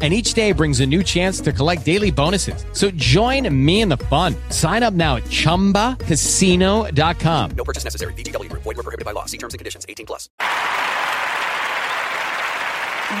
and each day brings a new chance to collect daily bonuses. So join me in the fun. Sign up now at ChumbaCasino.com. No purchase necessary. VGW. Void were prohibited by law. See terms and conditions. 18 plus.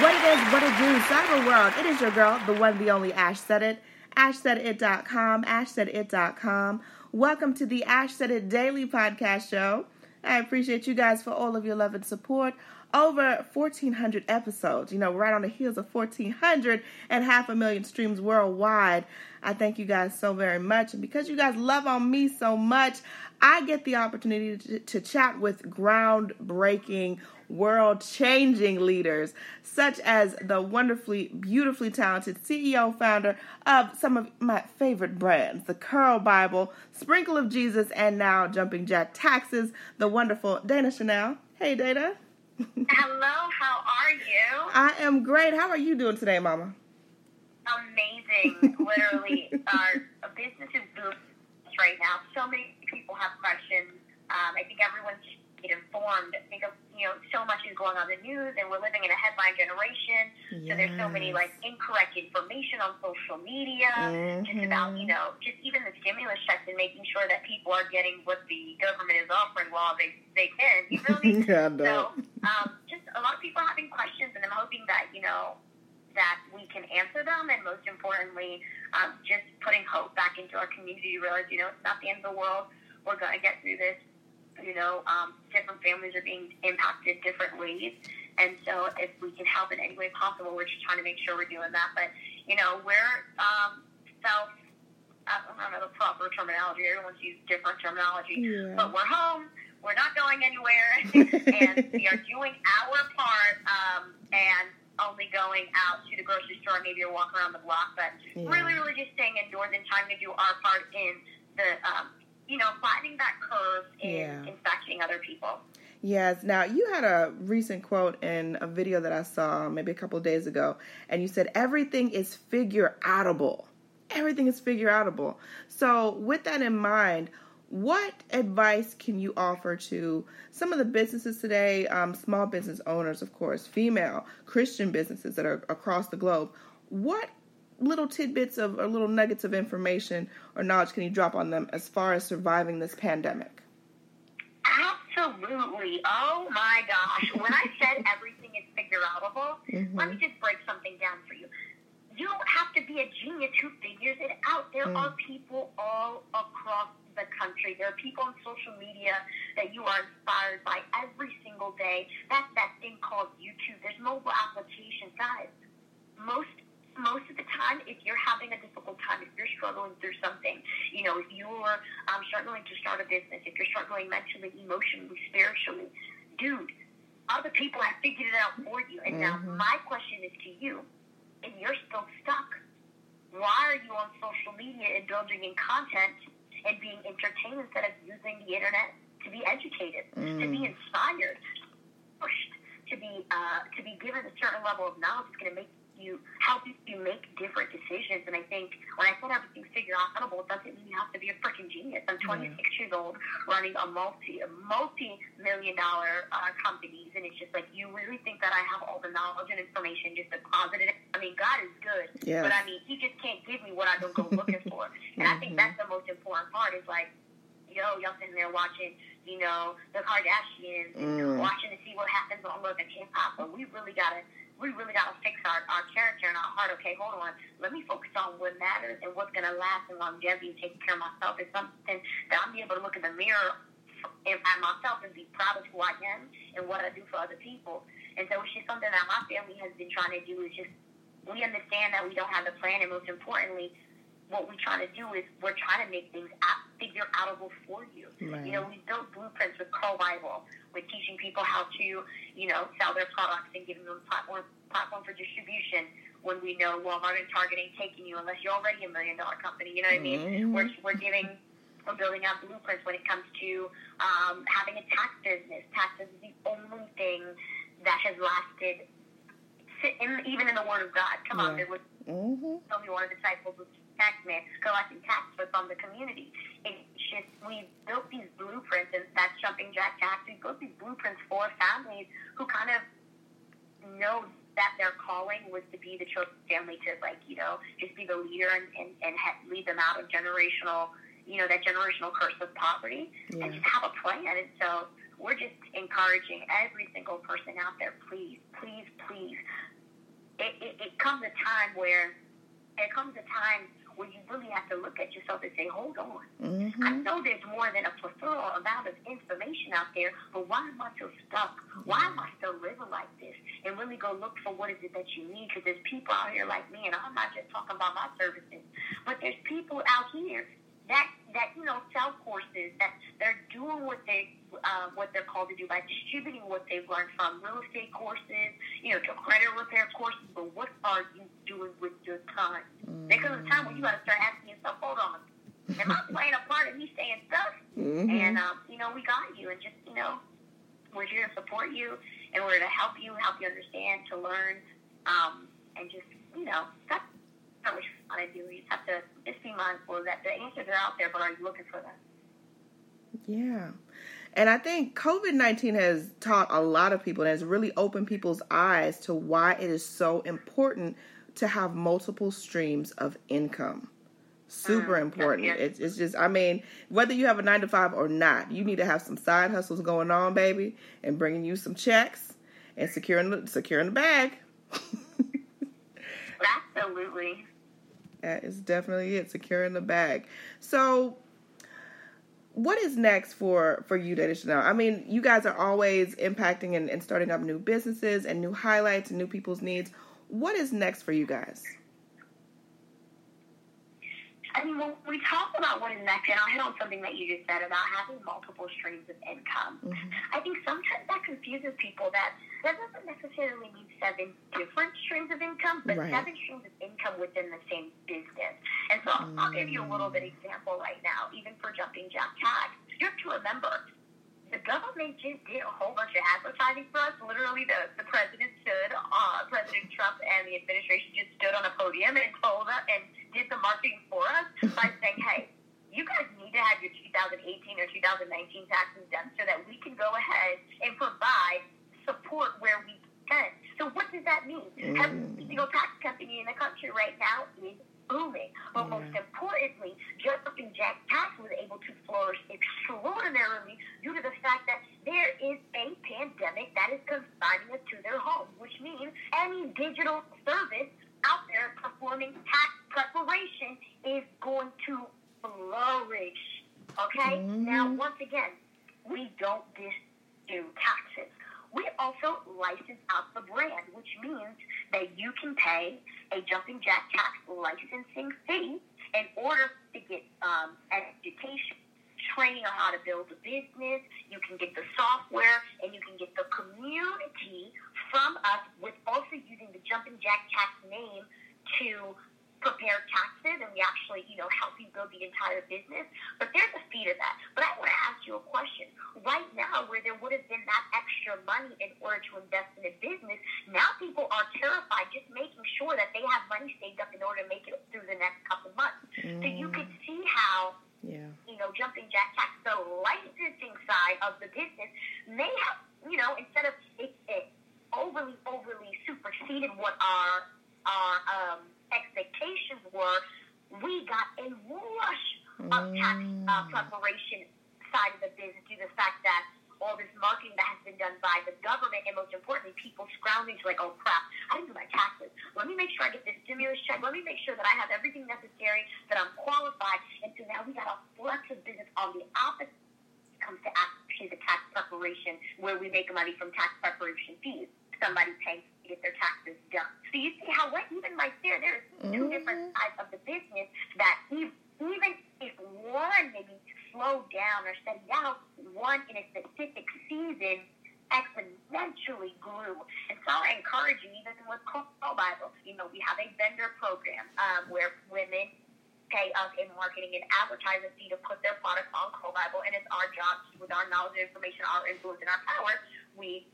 What it is, what it do, cyber world. It is your girl, the one, the only Ash said it. AshSaidIt.com, AshSaidIt.com. Welcome to the Ash Said It Daily Podcast Show. I appreciate you guys for all of your love and support over 1,400 episodes. You know, right on the heels of 1,400 and half a million streams worldwide. I thank you guys so very much. And because you guys love on me so much, I get the opportunity to, to chat with groundbreaking, world changing leaders, such as the wonderfully, beautifully talented CEO founder of some of my favorite brands, the Curl Bible, Sprinkle of Jesus, and now Jumping Jack Taxes, the wonderful Dana Chanel. Hey, Dana. Hello, how are you? I am great. How are you doing today, Mama? Amazing. Literally, our business is booming right now. So many people have questions. Um, I think everyone's get informed. I think you know so much is going on in the news, and we're living in a headline generation. Yes. So there's so many like incorrect information on social media, mm-hmm. just about you know just even the stimulus checks and making sure that people are getting what the government is offering while they they can. You really know yeah, So um, just a lot of people having questions, and I'm hoping that you know that we can answer them, and most importantly, um, just putting hope back into our community. You realize, you know, it's not the end of the world. We're going to get through this. You know, um, different families are being impacted different ways. And so if we can help in any way possible, we're just trying to make sure we're doing that. But, you know, we're um, self, I don't know the proper terminology. Everyone's used different terminology. Yeah. But we're home. We're not going anywhere. and we are doing our part. Um, and only going out to the grocery store, maybe or walk around the block, but yeah. really, really just staying indoors and trying to do our part in the um, you know, flattening that curve in yeah. infecting other people. Yes. Now, you had a recent quote in a video that I saw maybe a couple of days ago, and you said everything is figure outable. Everything is figure outable. So, with that in mind, what advice can you offer to some of the businesses today, um, small business owners, of course, female Christian businesses that are across the globe? What little tidbits of or little nuggets of information or knowledge can you drop on them as far as surviving this pandemic? Absolutely. Oh my gosh. when I said everything is figure outable, mm-hmm. let me just break something down for you. You don't have to be a genius who figures it out. There mm. are people all across the country. There are people on social media that you are inspired by every single day. That's that thing called YouTube. There's mobile applications. Guys, most most of the time, if you're having a difficult time, if you're struggling through something, you know, if you're um, struggling to start a business, if you're struggling mentally, emotionally, spiritually, dude, other people have figured it out for you. And mm-hmm. now my question is to you, and you're still stuck. Why are you on social media indulging in content and being entertained instead of using the internet to be educated, mm. to be mm. inspired, pushed, to be uh, to be given a certain level of knowledge that's going to make you help you make different decisions. And I think when I said everything's figure outable, it doesn't mean you have to be a freaking genius. I'm 26 years old, running a multi a multi million dollar uh, companies, and it's just like you really think that I have all the knowledge and information just deposited. I mean, God is good, Yes. but I mean, He just can't give me what I don't go looking for. And I think that's the most important part. Is like yo, y'all sitting there watching, you know, the Kardashians, Mm. watching to see what happens on Love and Hip Hop, but we really gotta, we really gotta fix our, our character and our heart. Okay, hold on, let me focus on what matters and what's gonna last and longevity. and Taking care of myself is something that I'm able to look in the mirror and at myself and be proud of who I am and what I do for other people. And so it's just something that my family has been trying to do. Is just we understand that we don't have the plan, and most importantly, what we're trying to do is we're trying to make things out, figure outable for you. Right. You know, we built blueprints with Curl Bible. We're teaching people how to, you know, sell their products and giving them platform platform for distribution. When we know Walmart and Target ain't taking you unless you're already a million dollar company. You know what I mean? Mhm. We're we're giving. We're building out blueprints when it comes to um, having a tax business. Taxes is the only thing that has lasted, in, even in the Word of God. Come on, there was Mm-hmm. only one of the disciples was tax man collecting tax from the community. It's just we built these blueprints, and that's jumping jack tax. We built these blueprints for families who kind of know that their calling was to be the chosen family to like you know just be the leader and and, and ha- lead them out of generational you know that generational curse of poverty Yeah. and just have a plan. And so we're just encouraging every single person out there, please, please, please. It, it, it comes a time where there comes a time where you really have to look at yourself and say, hold on. Mm-hmm. I know there's more than a plethora amount of information out there, but why am I so stuck? Why am I still living like this? And really go look for what is it that you need because there's people out here like me, and I'm not just talking about my services, but there's people out here that that you know sell courses that they're doing what they uh, what they're called to do by distributing what they've learned from real estate courses, you know, to credit repair courses. But what are you doing with your time? There comes a time when you got to start asking yourself, hold on, am I playing a part in me saying stuff? Mm-hmm. And um, you know, we got you, and just you know, we're here to support you, and we're to help you, help you understand, to learn, um, and just you know, that's how much fun I do. You just have to just be mindful that the answers are out there, but are you looking for them? Yeah. And I think COVID 19 has taught a lot of people and has really opened people's eyes to why it is so important to have multiple streams of income. Super Mm, important. yeah. It's, it's just, I mean, whether you have a nine to five or not, you need to have some side hustles going on, baby, and bringing you some checks and securing the, securing the bag. Absolutely. That is definitely it, securing the bag. So, what is next for for you, Dana Chanel? I mean, you guys are always impacting and, and starting up new businesses and new highlights and new people's needs. What is next for you guys? I mean, when we talk about what is next, and I'll hit on something that you just said about having multiple streams of income. Mm-hmm. I think sometimes that confuses people that that doesn't necessarily mean seven different streams of income, but Right. seven streams of income within the same business. And so I'll- I'll give you a little bit mm. example right now, even for jumping jack tax. You have to remember, the government just did a whole bunch of advertising for us. Literally, the, the president stood, uh, President Trump and the administration just stood on a podium and told us and did the marketing for us by saying, hey, you guys need to have your 2018 or 2019 taxes done so that we can go ahead and provide support where we can. So what does that mean? Every single tax company in the country right now is booming. But most importantly, Jumping Jack Tax was able to flourish extraordinarily due to the fact that there is a pandemic that is confining us to their homes, which means any digital service out there performing tax preparation is going to flourish. Okay? Now, mm-hmm. once again, we don't just do taxes. We also license out the brand, which means that you can pay a Jumping Jack Tax licensing fee in order to get um, education, training on how to build a business. You can get the software, and you can get the community from us with also using the Jumping Jack Tax name to prepare taxes and we actually, you know, help you build the entire business. But there's a fee to that. But I want to ask you a question. Right now, where there would have been that extra money in order to invest in a business, now people are terrified just making sure that they have money saved up in order to make it through the next couple months. Mm. So you could see how yeah. you know, jumping jack tax, the licensing side of the business may have, you know, instead of it, it overly, overly superseded what our our um, expectations were, we got a rush of tax uh, mm. preparation side of the business due to the fact that all this marketing that has been done by the government, and most importantly, people scrounging to like, oh crap, I didn't do my taxes. Let me make sure I get this stimulus check. Let me make sure that I have everything necessary, that I'm qualified. And so now we got a flex of business on the opposite comes to actually the tax preparation, where we make money from tax preparation fees. Somebody pays to get their taxes done. So you see how what even right there, there's two mm-hmm. different sides of the business that even if one maybe slowed down or steadied down, one in a specific season exponentially grew. And so I encourage you, even with Curl Bible, you know, we have a vendor program um, where women pay us in marketing and advertising fee to put their products on Curl Bible, and it's our job with our knowledge and information, our influence, and our power, we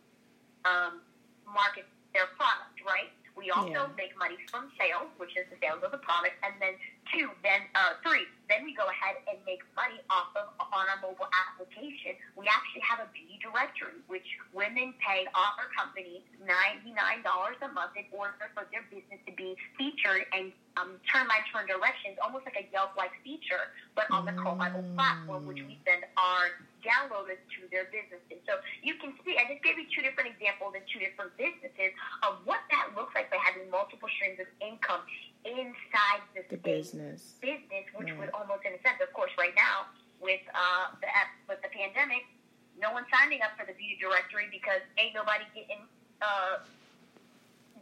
um, market their product, right? We also yeah. make money from sales, which is the sales of the product, and then two, then uh, three, then we go ahead and make money off of on our mobile application. We actually have a beauty directory, which women pay our company ninety nine dollars a month in order for their business to be featured and um, turn my turn directions, almost like a Yelp like feature, but on the mm. Bible platform, which we send our downloaded to their businesses. So you can see, I just gave you two different examples in two different businesses of what that looks like by having multiple streams of income inside the, the business. Business, which right. would almost, in a sense, of course, right now with uh, the with the pandemic, no one's signing up for the beauty directory because ain't nobody getting uh,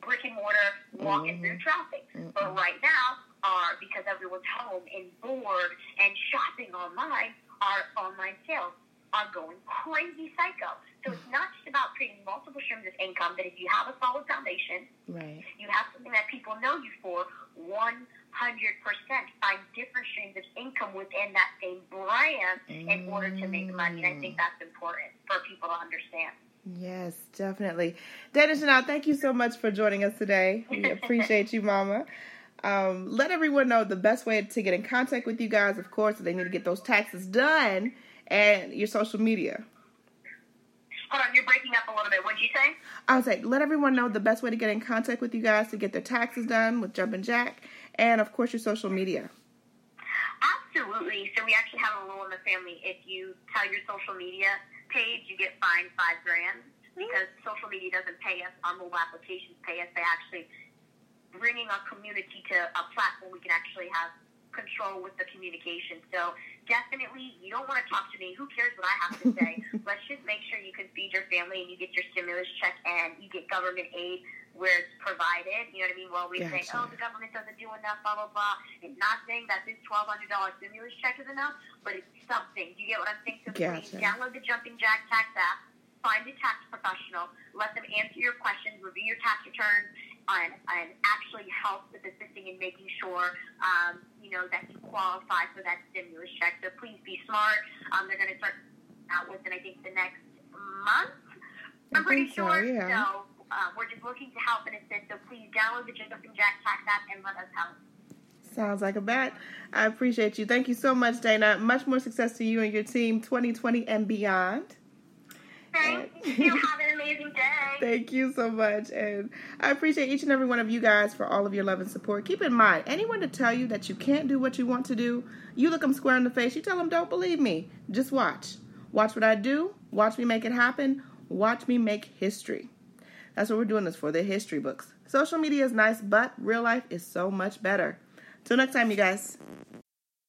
brick and mortar walking mm-hmm. through traffic. Mm-hmm. But right now, are because everyone's home and bored and shopping online, are online sales are going crazy psycho. So it's not just about creating multiple streams of income, but if you have a solid foundation, right. you have something that people know you for, 100% find different streams of income within that same brand mm. in order to make money. And I think that's important for people to understand. Yes, definitely. Dana Chanel, thank you so much for joining us today. We appreciate you, Mama. Um, let everyone know the best way to get in contact with you guys, of course, if they need to get those taxes done and your social media. Hold on, you're breaking up a little bit. What'd you say? I was like, let everyone know the best way to get in contact with you guys to get their taxes done with Jumpin' Jack, and of course your social media. Absolutely. So we actually have a rule in the family. If you tell your social media page, you get fined five grand because mm-hmm. social media doesn't pay us. Our mobile applications pay us. They actually bringing our community to a platform we can actually have control with the communication. So definitely, you don't want to talk to me. Who cares what I have to say? Let's just make sure you can feed your family and you get your stimulus check and you get government aid where it's provided. You know what I mean? While we gotcha. say, oh, the government doesn't do enough, blah, blah, blah. And not saying that this $1,200 stimulus check is enough, but it's something. Do you get what I'm saying? So gotcha. please download the Jumping Jack Tax app, find a tax professional, let them answer your questions, review your tax returns, and, and actually help with assisting in making sure, um, you know, that you qualify for that stimulus check. So please be smart. Um, they're going to start out within, I think, the next month. I'm pretty sure. So, yeah. so uh, we're just looking to help and assist. So please download the Jumping Jack Tax app and let us help. Sounds like a bet. I appreciate you. Thank you so much, Dana. Much more success to you and your team 2020 and beyond. Thank you. Have an amazing day. Thank you so much. And I appreciate each and every one of you guys for all of your love and support. Keep in mind, anyone to tell you that you can't do what you want to do, you look them square in the face, you tell them, don't believe me. Just watch. Watch what I do. Watch me make it happen. Watch me make history. That's what we're doing this for, the history books. Social media is nice, but real life is so much better. Till next time, you guys.